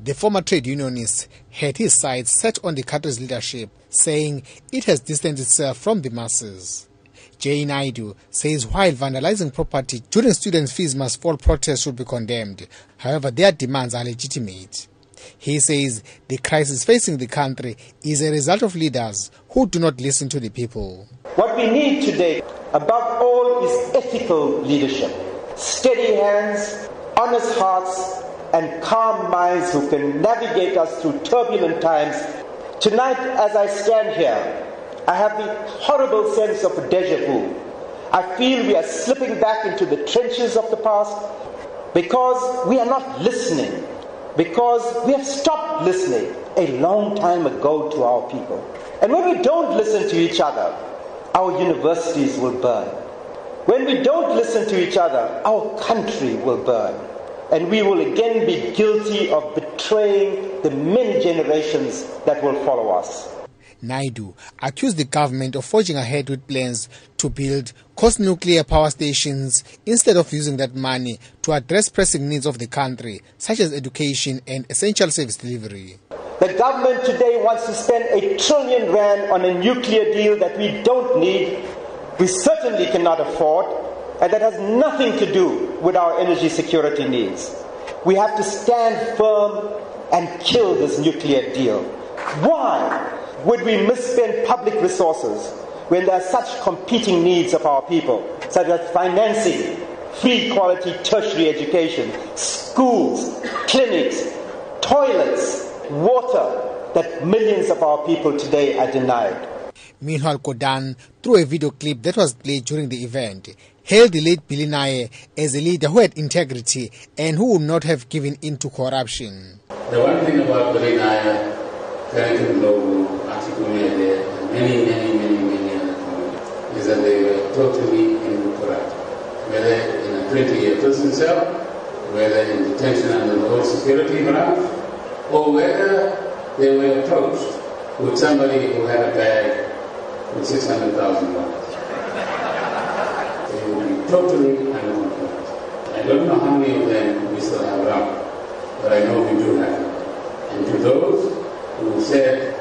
The former trade unionist had his sights set on the country's leadership, saying it has distanced itself from the masses. Jay Naidoo says while vandalizing property during students' fees must fall protests should be condemned. However, their demands are legitimate. He says the crisis facing the country is a result of leaders who do not listen to the people. What we need today, above all, is ethical leadership. Steady hands, honest hearts, and calm minds who can navigate us through turbulent times. Tonight, as I stand here, I have the horrible sense of a deja vu. I feel we are slipping back into the trenches of the past because we are not listening, because we have stopped listening a long time ago to our people. And when we don't listen to each other, our universities will burn. When we don't listen to each other, our country will burn and we will again be guilty of betraying the many generations that will follow us. Naidoo accused the government of forging ahead with plans to build cost nuclear power stations instead of using that money to address pressing needs of the country, such as education and essential service delivery. The government today wants to spend a trillion rand on a nuclear deal that we don't need, we certainly cannot afford, and that has nothing to do with our energy security needs. We have to stand firm and kill this nuclear deal. Why would we misspend public resources when there are such competing needs of our people, such as financing, free quality tertiary education, schools, clinics, toilets, water that millions of our people today are denied? Meanwhile, Gordhan, through a video clip that was played during the event, hailed the late Billy Nair as a leader who had integrity and who would not have given in to corruption. The one thing about Billy Nair, Carrington Logo, articulated and many, many, many, many other communities, is that they were totally incorrupt. Whether in a 20-year prison cell, whether in detention under the old security branch, or whether they were approached with somebody who had a bag with $600,000. Totally uncompromised. I don't know how many of them we still have around, but I know we do have. And to those who said,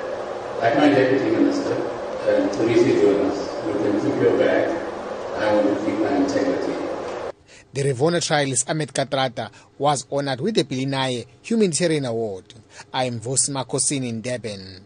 like my deputy minister, uh, Teresa Jonas, you can keep your bag, I want to keep my integrity. The Rivonia trialist Ahmed Kathrada was honored with the Billy Nair Humanitarian Award. I am Vusi Makhosini in Durban.